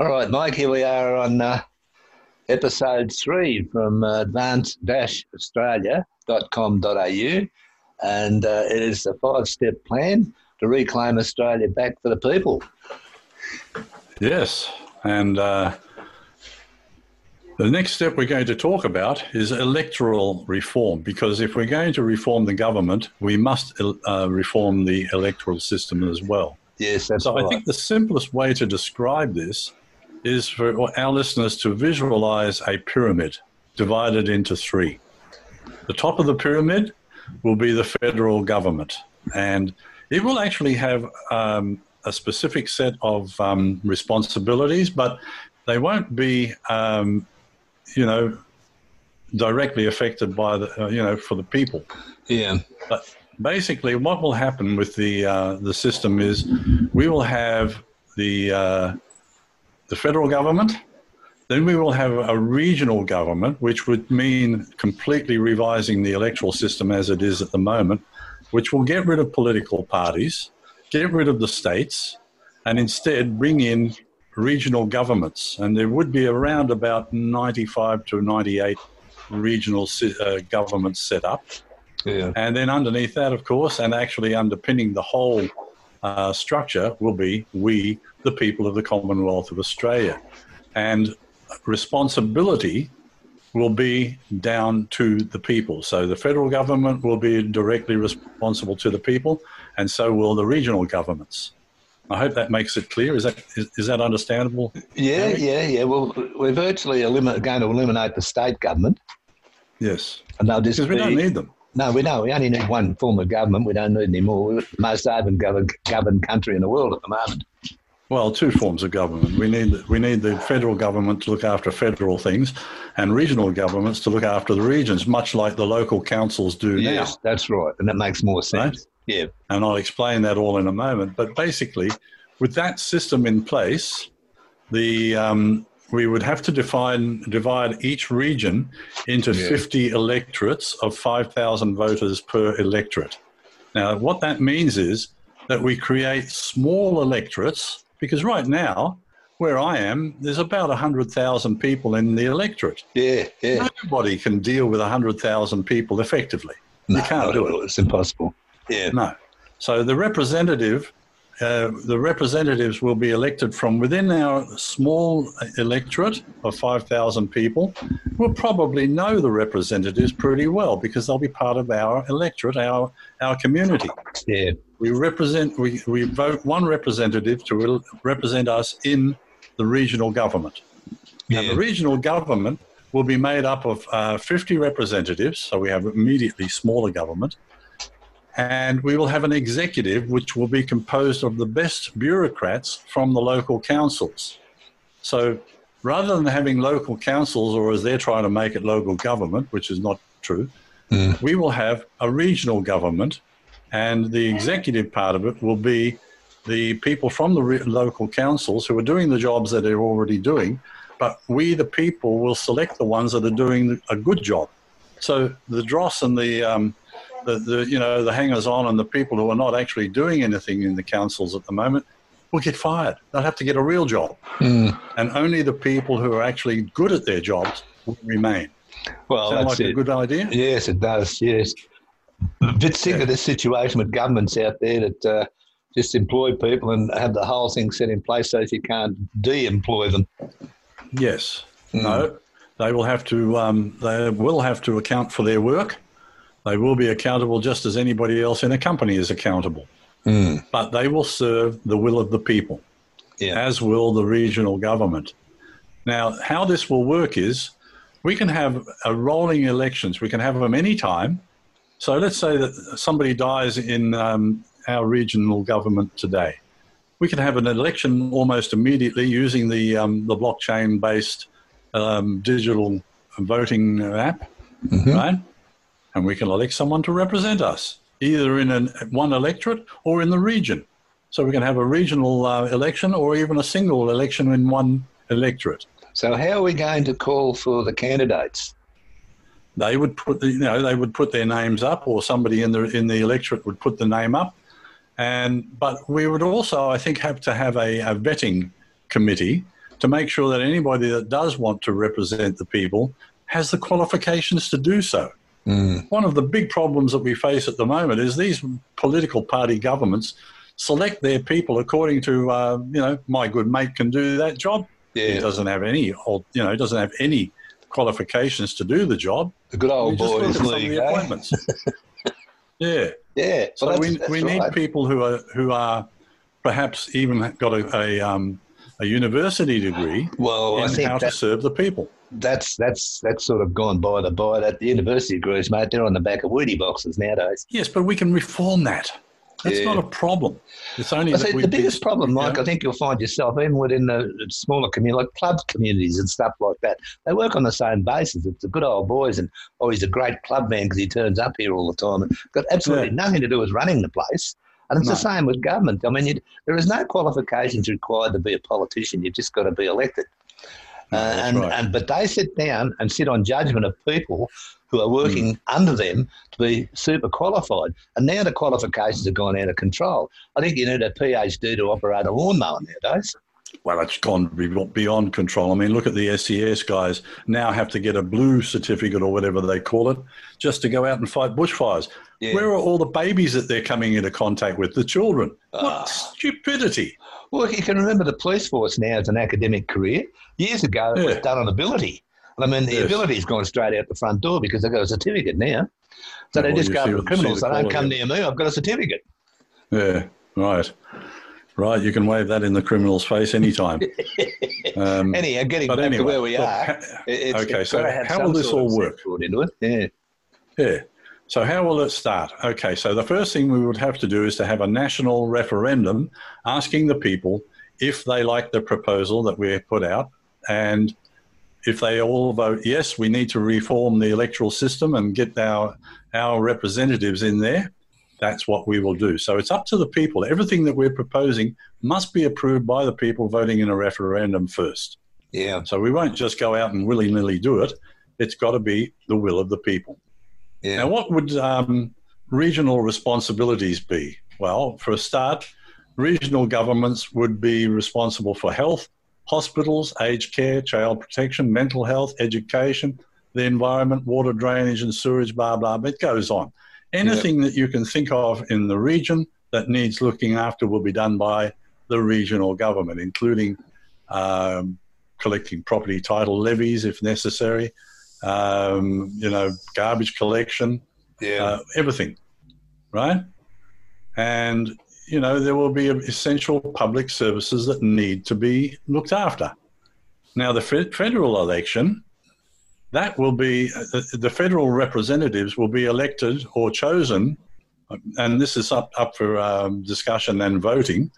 All right, Mike, here we are on uh, episode three from uh, advance-australia.com.au, and uh, it is a five step plan to reclaim Australia back for the people. Yes, and uh, the next step we're going to talk about is electoral reform, because if we're going to reform the government, we must uh, reform the electoral system as well. Yes, that's so right. I think the simplest way to describe this is for our listeners to visualize a pyramid divided into three. The top of the pyramid will be the federal government, and it will actually have um, a specific set of um, responsibilities, but they won't be, um, you know, directly affected by the, uh, you know, for the people. Yeah. But basically, what will happen with the uh, the system is we will have the uh, the federal government. Then we will have a regional government, which would mean completely revising the electoral system as it is at the moment, which will get rid of political parties, get rid of the states, and instead bring in regional governments. And there would be around about 95 to 98 regional uh, governments set up. Yeah. And then underneath that, of course, and actually underpinning the whole uh, structure will be we, the people of the Commonwealth of Australia. And responsibility will be down to the people. So the federal government will be directly responsible to the people, and so will the regional governments. I hope that makes it clear. Is that is, is that understandable? Yeah, Harry? yeah, yeah. Well, we're virtually going to eliminate the state government, Yes, and they'll just because we be, don't need them. No, we don't. We only need one form of government. We don't need any more. We're the most open governed, governed country in the world at the moment. Well, two forms of government. We need we need the federal government to look after federal things, and regional governments to look after the regions, much like the local councils do Yes, now. that's right, and that makes more sense. Yeah, And I'll explain that all in a moment. But basically, with that system in place, the um, we would have to define divide each region into Yeah. 50 electorates of 5,000 voters per electorate. Now, what that means is that we create small electorates because right now, where I am, there's about 100,000 people in the electorate. yeah, yeah. Nobody can deal with 100,000 people effectively. No, you can't do it. It's impossible. Yeah, No. So the representative, uh, the representatives will be elected from within our small electorate of 5,000 people. We'll probably know the representatives pretty well because they'll be part of our electorate, our, our community. yeah, We represent, we, we vote one representative to represent us in the regional government. Now, yeah. the regional government will be made up of uh, 50 representatives, so we have immediately smaller government, and we will have an executive which will be composed of the best bureaucrats from the local councils. So rather than having local councils, or as they're trying to make it local government, which is not true, Mm. we will have a regional government, and the executive part of it will be the people from the re- local councils who are doing the jobs that they're already doing, but we, the people, will select the ones that are doing a good job. So the dross and the, um, the, the you know the hangers on and the people who are not actually doing anything in the councils at the moment will get fired. They'll have to get a real job, Mm. and only the people who are actually good at their jobs will remain. Well, Sound that's like a good idea? Yes, it does. Yes, a bit sick Yeah. of this situation with governments out there that uh, just employ people and have the whole thing set in place so that you can't de-employ them. Yes. Mm. No. They will have to. Um, they will have to account for their work. They will be accountable just as anybody else in a company is accountable. Mm. But they will serve the will of the people, Yeah. as will the regional government. Now, how this will work is we can have a rolling elections. We can have them any time. So let's say that somebody dies in um, our regional government today. We can have an election almost immediately using the um, the blockchain based um, digital voting app, Mhm. right? And we can elect someone to represent us, either in an, one electorate or in the region. So we can have a regional uh, election or even a single election in one electorate. So how are we going to call for the candidates? They would put the, you know they would put their names up, or somebody in the in the electorate would put the name up, and but we would also I think have to have a, a vetting committee to make sure that anybody that does want to represent the people has the qualifications to do so. Mm. One of the big problems that we face at the moment is these political party governments select their people according to, uh, you know, my good mate can do that job. Yeah. He doesn't have any, old, you know, doesn't have any qualifications to do the job. the good old boys at some of league. eh? appointments. yeah. Yeah, So well, we, that's- we that's need people who are who are perhaps even got a a, um, a university degree Well, I in think how to serve the people. That's that's that's sort of gone by the by. That the university degrees, mate, they're on the back of Wheatie boxes nowadays. Yes, but we can reform that. That's Yeah. not a problem. It's only see, the biggest we- problem, Mike. I think you'll find yourself, even within the smaller community, like club communities and stuff like that, they work on the same basis. It's the good old boys, and oh, he's a great club man because he turns up here all the time. And got absolutely Yeah. nothing to do with running the place. And it's No. the same with government. I mean, there is no qualifications required to be a politician. You've just got to be elected. Uh, and, right. and but they sit down and sit on judgment of people who are working Hmm. under them to be super qualified. And now the qualifications have gone out of control. I think you need a PhD to operate a lawnmower nowadays. Well, it's gone beyond control. I mean, look at the SES guys now have to get a blue certificate or whatever they call it just to go out and fight bushfires. Yeah. Where are all the babies that they're coming into contact with? The children. Ah. What stupidity. Well, you can remember the police force now as an academic career. Years ago, it was done on ability. I mean, the Yes. ability's gone straight out the front door because they've got a certificate now. So Yeah, they well, just go the- criminals. They don't come near me. I've got a certificate. Yeah, right. Right, you can wave that in the criminal's face anytime. Um, Anyhow, getting back anyway, to where we look, are. it's, okay, it's so how will this all work? into it. Yeah. Yeah. So how will it start? Okay, so the first thing we would have to do is to have a national referendum asking the people if they like the proposal that we put out and if they all vote yes, we need to reform the electoral system and get our our representatives in there. That's what we will do. So it's up to the people. Everything that we're proposing must be approved by the people voting in a referendum first. Yeah. So we won't just go out and willy nilly do it. It's got to be the will of the people. Yeah. Now, what would um, regional responsibilities be? Well, for a start, regional governments would be responsible for health, hospitals, aged care, child protection, mental health, education, the environment, water drainage and sewage, blah, blah, blah. It goes on. Anything that you can think of in the region that needs looking after will be done by the regional government, including um, collecting property title levies if necessary, um, you know, garbage collection, yeah. uh, everything, right? And you know there will be essential public services that need to be looked after. Now, the federal election, that will be uh, the federal representatives will be elected or chosen, and this is up up for um, discussion and voting.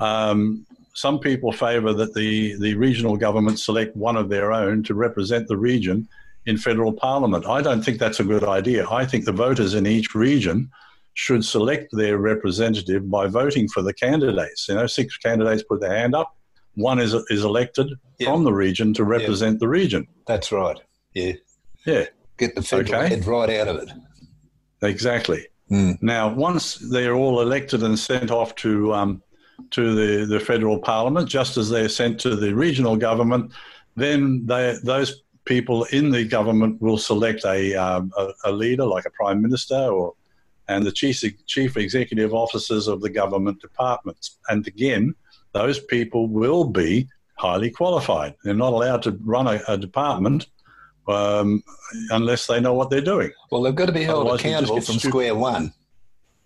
Um, some people favour that the, the regional government select one of their own to represent the region in federal parliament. I don't think that's a good idea. I think the voters in each region should select their representative by voting for the candidates. You know, six candidates put their hand up. One is is elected Yeah. from the region to represent the region. That's right. Yeah. Yeah, Get the federal Okay. head right out of it. exactly. Mm. Now, once they're all elected and sent off to um, to the, the federal parliament, just as they're sent to the regional government, then they, those people in the government will select a, um, a, a leader, like a prime minister, or and the chief chief executive officers of the government departments. And again, those people will be highly qualified. They're not allowed to run a, a department um, unless they know what they're doing. Well, they've got to be held Otherwise, accountable from stupid. square one.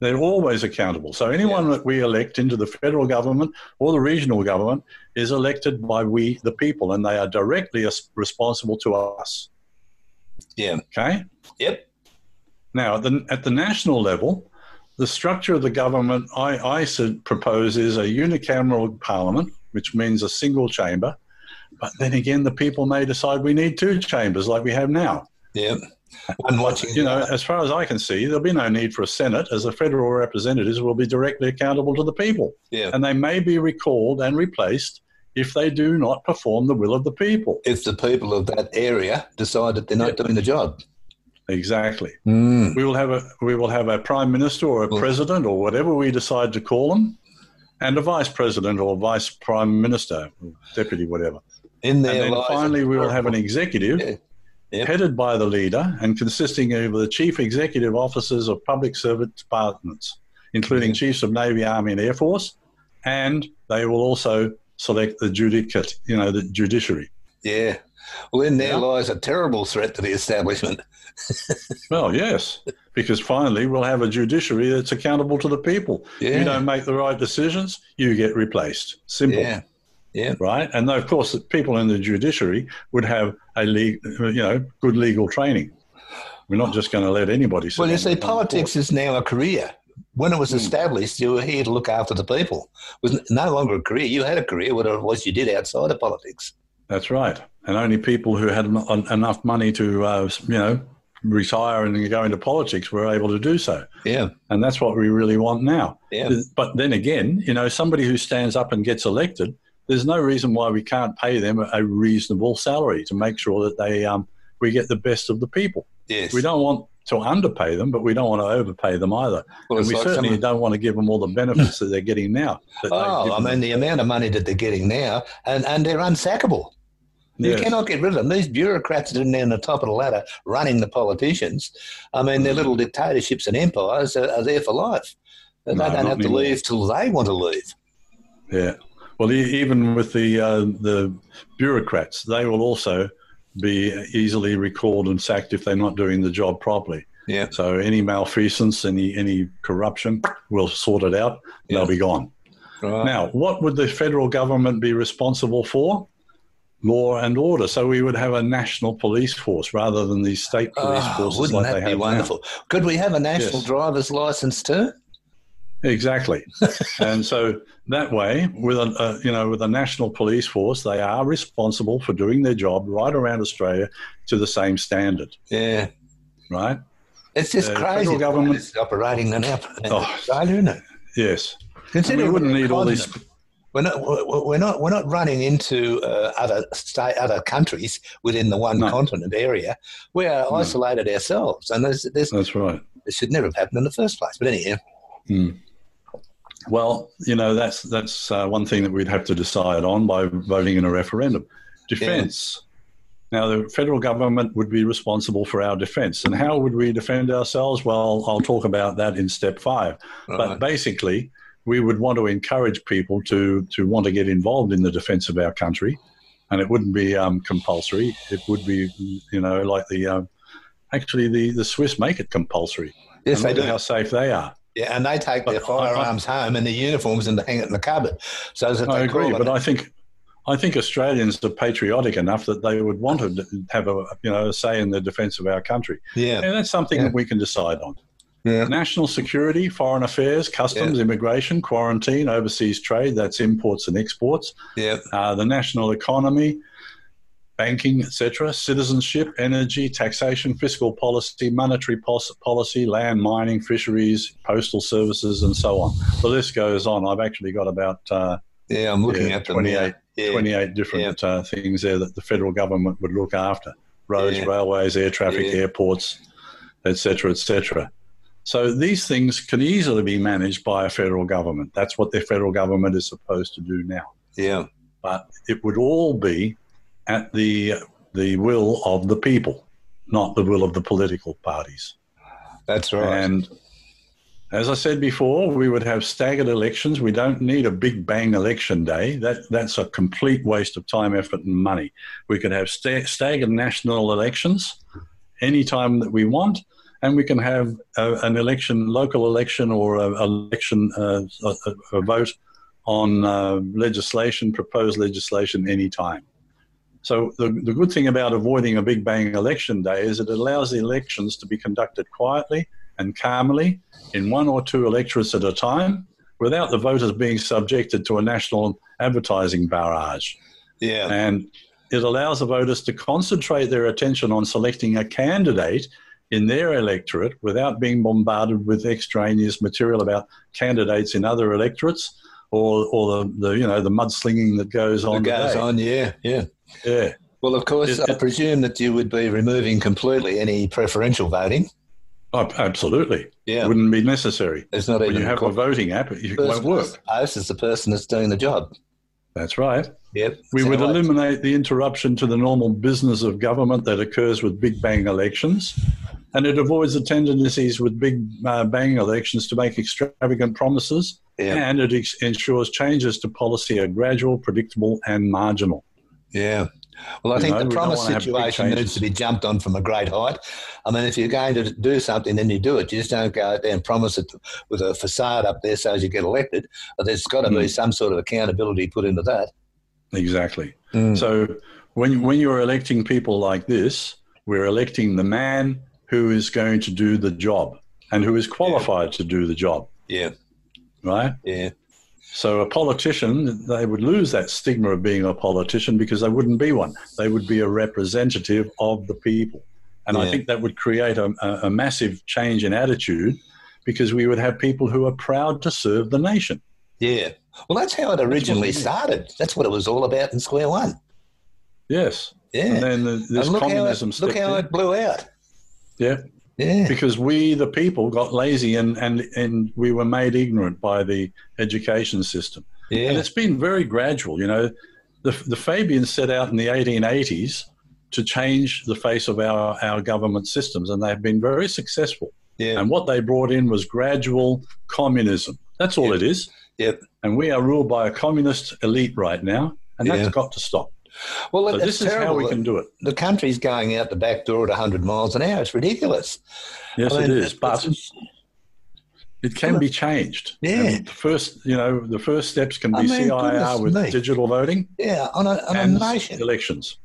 They're always accountable. So anyone that we elect into the federal government or the regional government is elected by we, the people, and they are directly responsible to us. Yeah. Okay. Yep. Now, at the, at the national level, the structure of the government I, I propose is a unicameral parliament, which means a single chamber. But then again, the people may decide we need two chambers like we have now. Yep. One watching. You know, as far as I can see, there'll be no need for a Senate, as the federal representatives will be directly accountable to the people. Yeah. And they may be recalled and replaced if they do not perform the will of the people. If the people of that area decide that they're not Yeah. doing the job. Exactly. Mm. We will have a we will have a prime minister or a president or whatever we decide to call them, and a vice president or vice prime minister, deputy, whatever. In there, and then finally, we will have an executive yeah. Yep. headed by the leader and consisting of the chief executive officers of public service departments, including mm-hmm. chiefs of Navy, Army, and Air Force, and they will also select the judicate, you know, the judiciary. Yeah. Well, in there yeah. lies a terrible threat to the establishment. well, yes, because finally we'll have a judiciary that's accountable to the people. Yeah. You don't make the right decisions, you get replaced. Simple. Yeah. Yeah. Right. And of course, the people in the judiciary would have a le- you know good legal training. We're not just going to let anybody. Well, you see, politics is now a career. When it was hmm. established, you were here to look after the people. It was no longer a career. You had a career, whatever it was you did outside of politics. That's right. And only people who had enough money to, uh, you know, retire and go into politics were able to do so. Yeah. And that's what we really want now. Yeah. But then again, you know, somebody who stands up and gets elected there's no reason why we can't pay them a reasonable salary to make sure that they um, we get the best of the people. Yes. We don't want to underpay them, but we don't want to overpay them either. Well, and we like certainly someone... don't want to give them all the benefits that they're getting now. Oh, I mean, the amount of money that they're getting now, and, and they're unsackable. You yes. cannot get rid of them. These bureaucrats that are down the top of the ladder running the politicians, I mean, their little dictatorships and empires are, are there for life. They no, don't have to leave till they want to leave. Yeah. Well, even with the uh, the bureaucrats, they will also be easily recalled and sacked if they're not doing the job properly. Yeah. So any malfeasance, any any corruption, we'll sort it out. Yeah. They'll be gone. Right. Now, what would the federal government be responsible for? Law and order. So we would have a national police force rather than these state police oh, forces wouldn't like that they be wonderful? Now. Could we have a national yes. driver's license too? Exactly, and so that way, with a, a, you know with a national police force, they are responsible for doing their job right around Australia to the same standard. Yeah, right. It's just uh, crazy. Government is operating in, our, in oh, Australia, isn't it? Yes. Consider we wouldn't need all these. We're not, we're not, we're not running into uh, other state, other countries within the one no. continent area. We are no. isolated ourselves, and there's, there's, that's right. It should never have happened in the first place. But anyhow, hmm. Well, you know that's that's uh, one thing that we'd have to decide on by voting in a referendum. Defence. Yeah. Now, the federal government would be responsible for our defence, and how would we defend ourselves? Well, I'll talk about that in step five. Right. But basically, we would want to encourage people to to want to get involved in the defence of our country, and it wouldn't be um, compulsory. It would be, you know, like the um, actually the the Swiss make it compulsory. Yes, they do. How safe they are. Yeah, and they take their firearms I, home and their uniforms and they hang it in the cupboard. So that I agree, but I think I think Australians are patriotic enough that they would want to have a you know a say in the defence of our country. Yeah, and that's something yeah. that we can decide on. Yeah. National security, foreign affairs, customs, yeah. immigration, quarantine, overseas trade, that's imports and exports. Yeah. Uh, the national economy, banking, etc., citizenship, energy, taxation, fiscal policy, monetary policy, land, mining, fisheries, postal services, and so on. The list goes on. I've actually got about uh, yeah, I'm looking yeah, at 28, yeah. 28 different yeah. uh, things there that the federal government would look after: roads, railways, air traffic, airports, etc., etc. So these things can easily be managed by a federal government. That's what the federal government is supposed to do now. Yeah. But it would all be at the the will of the people, not the will of the political parties. That's right. And as I said before, we would have staggered elections. We don't need a big bang election day. That that's a complete waste of time, effort, and money. We could have sta- staggered national elections anytime that we want, and we can have a, an election, local election, or an election, uh, a, a, vote on uh, legislation, proposed legislation, anytime. So the, the good thing about avoiding a big bang election day is it allows the elections to be conducted quietly and calmly in one or two electorates at a time without the voters being subjected to a national advertising barrage. Yeah. And it allows the voters to concentrate their attention on selecting a candidate in their electorate without being bombarded with extraneous material about candidates in other electorates or, or the, the you know the mudslinging that goes on. That goes today. on, yeah, yeah. Yeah. Well, of course, it, I presume that you would be removing completely any preferential voting. Oh, absolutely. Yeah. Wouldn't be necessary. It's not When even you have a voting app, it won't work. Post is the person that's doing the job. That's right. Yep. We would I- eliminate the interruption to the normal business of government that occurs with big bang elections. And it avoids the tendencies with big uh, bang elections to make extravagant promises. Yeah. And it ex- ensures changes to policy are gradual, predictable, and marginal. Yeah. Well, I You think know, the promise wanna have big situation needs to be jumped on from a great height. I mean, if you're going to do something, then you do it. You just don't go out there and promise it with a facade up there so as you get elected. There's got to be Mm. some sort of accountability put into that. Exactly. Mm. So when when you're electing people like this, we're electing the man who is going to do the job and who is qualified to do the job, Yeah. right? Yeah. So a politician, they would lose that stigma of being a politician because they wouldn't be one. They would be a representative of the people, and I think that would create a, a, massive change in attitude because we would have people who are proud to serve the nation. Yeah. Well, that's how it originally started. That's what it was all about in Square One. Yes, Yeah. and then the, this and look how, communism it, look how in. it blew out. Yeah, Yeah. because we, the people, got lazy and, and, and we were made ignorant by the education system. Yeah. And it's been very gradual. You know, the, the Fabians set out in the 1880s to change the face of our, our government systems, and they've been very successful. Yeah. And what they brought in was gradual communism. That's all Yep. it is. Yep. And we are ruled by a communist elite right now, and that's Yeah. got to stop. Well, So this is how we can do it. the country's going out the back door at 100 miles an hour. It's ridiculous. Yes, I mean, it is. But It can be changed. Yeah. And the first, you know, the first steps can be I mean, CIR with me. digital voting yeah, on a, on a nation elections.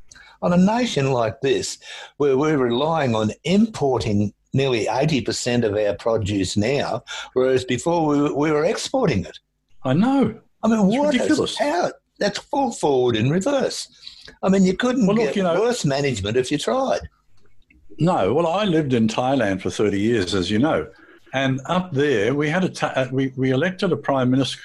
on a nation like this, where we're relying on importing nearly 80% of our produce now, whereas before we, were- we were exporting it. I know. I mean, It's what is- ridiculous. how? That's full forward in reverse. I mean, you couldn't Well, look, get you know- worse management if you tried. No, well, I lived in Thailand for 30 years, as you know. And up there, we had a ta- uh, we, we elected a prime minister,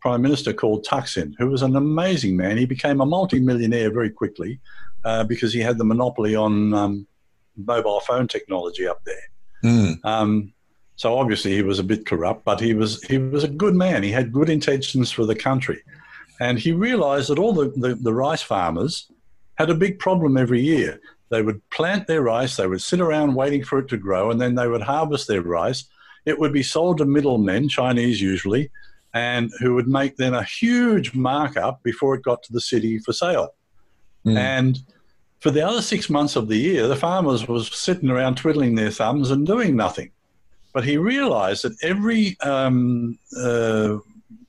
prime minister called Thaksin, who was an amazing man. He became a multimillionaire very quickly uh, because he had the monopoly on um, mobile phone technology up there. Mm. Um, so obviously he was a bit corrupt, but he was he was a good man. He had good intentions for the country, and he realised that all the, the, the rice farmers had a big problem every year. They would plant their rice, they would sit around waiting for it to grow, and then they would harvest their rice. It would be sold to middlemen, Chinese usually, and who would make then a huge markup before it got to the city for sale. Mm. And for the other six months of the year, the farmers was sitting around twiddling their thumbs and doing nothing. But he realised that every um, uh,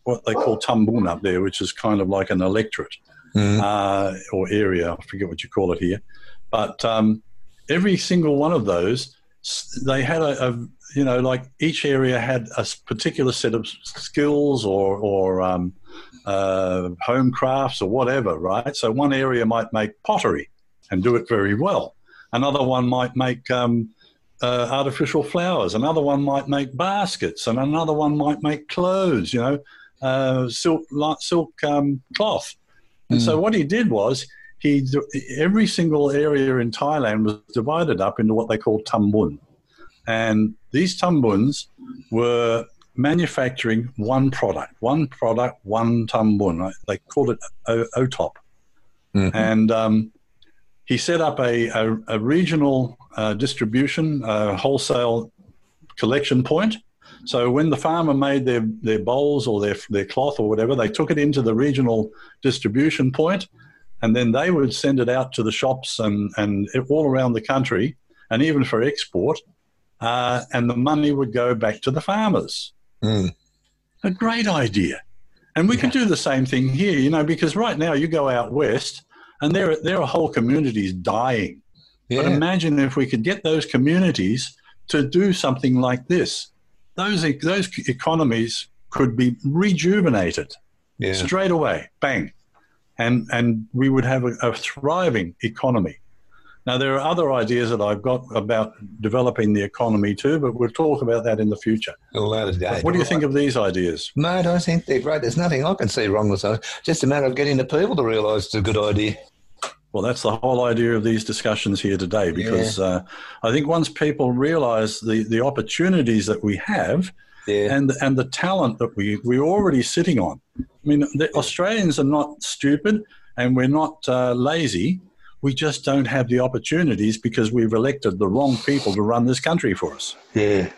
what they call tambon up there, which is kind of like an electorate Mm. uh, or area, I forget what you call it here, but um, every single one of those, they had a, a you know like each area had a particular set of skills or or um, uh, home crafts or whatever, right? So one area might make pottery and do it very well. Another one might make um, uh, artificial flowers. Another one might make baskets, and another one might make clothes. You know, uh, silk silk um, cloth. And so what he did was he every single area in Thailand was divided up into what they call tambon, and these tambons were manufacturing one product, one product, one tambun. They called it o- OTOP, Mhm. and um, he set up a, a, a regional uh, distribution, uh, wholesale collection point. So when the farmer made their, their bowls or their, their cloth or whatever, they took it into the regional distribution point, and then they would send it out to the shops and, and all around the country, and even for export. Uh, and the money would go back to the farmers. Mm. A great idea. And we could do the same thing here, you know, because right now you go out west and there, there are whole communities dying. But imagine if we could get those communities to do something like this. Those, those economies could be rejuvenated yeah. straight away, bang. And, and we would have a, a thriving economy. Now, there are other ideas that I've got about developing the economy too, but we'll talk about that in the future. Lot. What do you think of these ideas? Mate, I think they're great. There's nothing I can see wrong with those. Just a matter of getting the people to realise it's a good idea. Well, that's the whole idea of these discussions here today, because yeah. uh, I think once people realise the, the opportunities that we have yeah. and and the talent that we we're already sitting on. I mean, the Australians are not stupid, and we're not uh, lazy. We just don't have the opportunities because we've elected the wrong people to run this country for us. Yeah,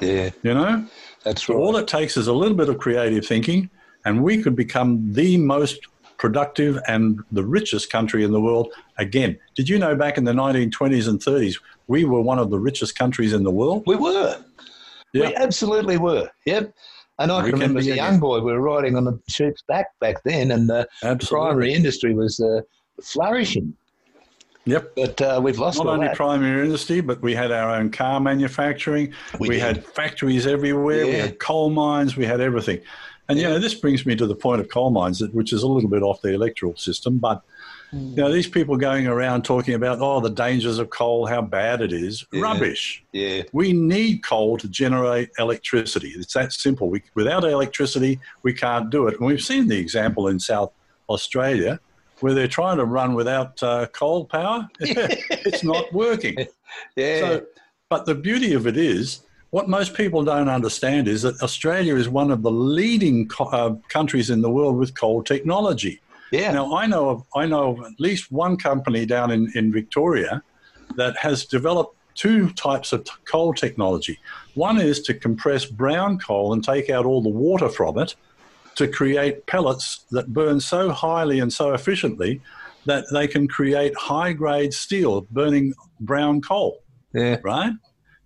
yeah. You know, that's right. All it takes is a little bit of creative thinking, and we could become the most productive and the richest country in the world again. Did you know back in the 1920s and 30s, we were one of the richest countries in the world? We were. Yep. We absolutely were. Yep. And I we can remember as a young boy, we were riding on the sheep's back back then, and the primary industry was uh, flourishing. Yep. But uh, we've lost not only that. primary industry, but we had our own car manufacturing. We, we had factories everywhere. Yeah. We had coal mines. We had everything. And, you know, this brings me to the point of coal mines, which is a little bit off the electoral system. But, mm. you know, these people going around talking about, oh, the dangers of coal, how bad it is. Yeah. Rubbish. Yeah. We need coal to generate electricity. It's that simple. We, without electricity, we can't do it. And we've seen the example in South Australia where they're trying to run without uh, coal power. it's not working. Yeah. So, but the beauty of it is, what most people don't understand is that Australia is one of the leading co- uh, countries in the world with coal technology. Yeah. Now I know of I know of at least one company down in, in Victoria that has developed two types of t- coal technology. One is to compress brown coal and take out all the water from it to create pellets that burn so highly and so efficiently that they can create high grade steel burning brown coal. Yeah. Right?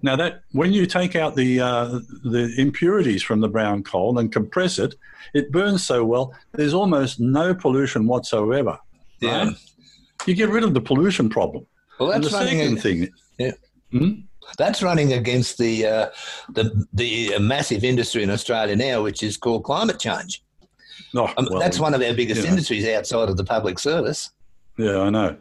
Now that when you take out the uh, the impurities from the brown coal and compress it, it burns so well. There's almost no pollution whatsoever. Yeah, right? you get rid of the pollution problem. Well, that's and the second thing. Yeah. Hmm? That's running against the uh, the the massive industry in Australia now, which is called climate change. Oh, um, well, that's one of our biggest industries outside of the public service. Yeah, I know.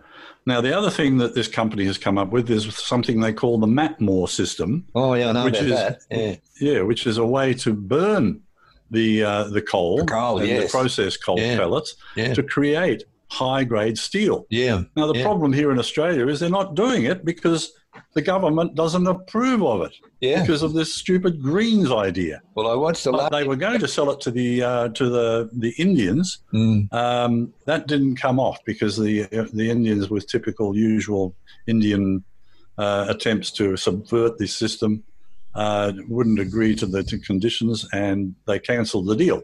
Now, the other thing that this company has come up with is something they call the Matmor system. Oh, yeah, I know which about is, that. Yeah. yeah, which is a way to burn the uh, the coal, the coal and yes. the processed coal yeah. pellets yeah. to create high grade steel. Yeah. Now, the yeah. problem here in Australia is they're not doing it because the government doesn't approve of it yeah. because of this stupid Greens idea. Well, I watched the. They were going to sell it to the uh, to the the Indians. Mm. Um, that didn't come off because the the Indians, with typical usual Indian uh, attempts to subvert the system, uh, wouldn't agree to the conditions, and they cancelled the deal.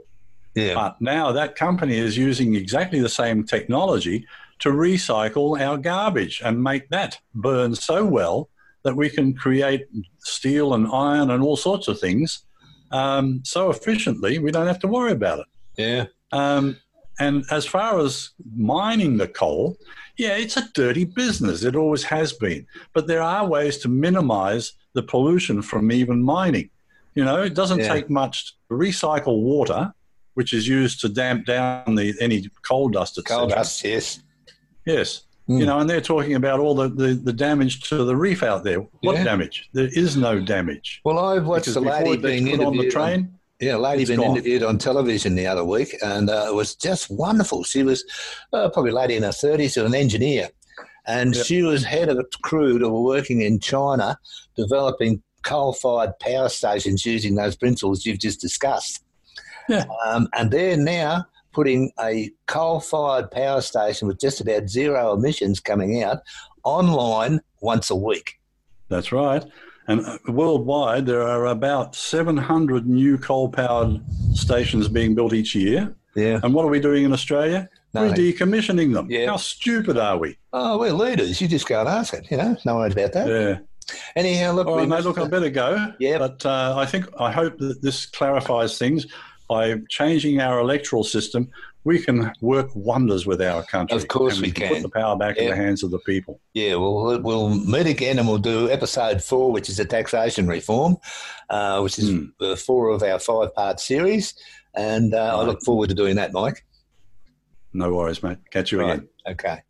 Yeah. But now that company is using exactly the same technology to recycle our garbage and make that burn so well that we can create steel and iron and all sorts of things um, so efficiently we don't have to worry about it. Yeah. Um, and as far as mining the coal, yeah, it's a dirty business. It always has been. But there are ways to minimize the pollution from even mining. You know, it doesn't Yeah. take much to recycle water, which is used to damp down the any coal dust, etc. Coal dust, yes. Yes. Mm. You know, and they're talking about all the, the, the damage to the reef out there. What Yeah. damage? There is no damage. Well, I've watched a lady being put interviewed on the train, Yeah, a lady been gone. interviewed on television the other week, and uh, it was just wonderful. She was uh, probably a lady in her thirties, an engineer, and Yep. she was head of a crew that were working in China, developing coal-fired power stations using those principles you've just discussed. Yeah. Um, and they're now putting a coal-fired power station with just about zero emissions coming out online once a week. That's right. And uh, worldwide, there are about 700 new coal powered stations being built each year. Yeah. And what are we doing in Australia? We're decommissioning them. Yeah. How stupid are we? Oh, we're leaders. You just go and ask it. You know, no worries about that. Yeah. Anyhow, look, All right, mate, look, I better go. Yeah. But uh, I think, I hope that this clarifies things. By changing our electoral system, we can work wonders with our country. Of course and we can. Put the power back in the hands of the people. Yeah, well, we'll- meet again and we'll do episode four, which is a taxation reform, uh, which is uh, four of our five part series. And uh, I look forward to doing that, Mike. No worries, mate. Catch you Right. again. Okay.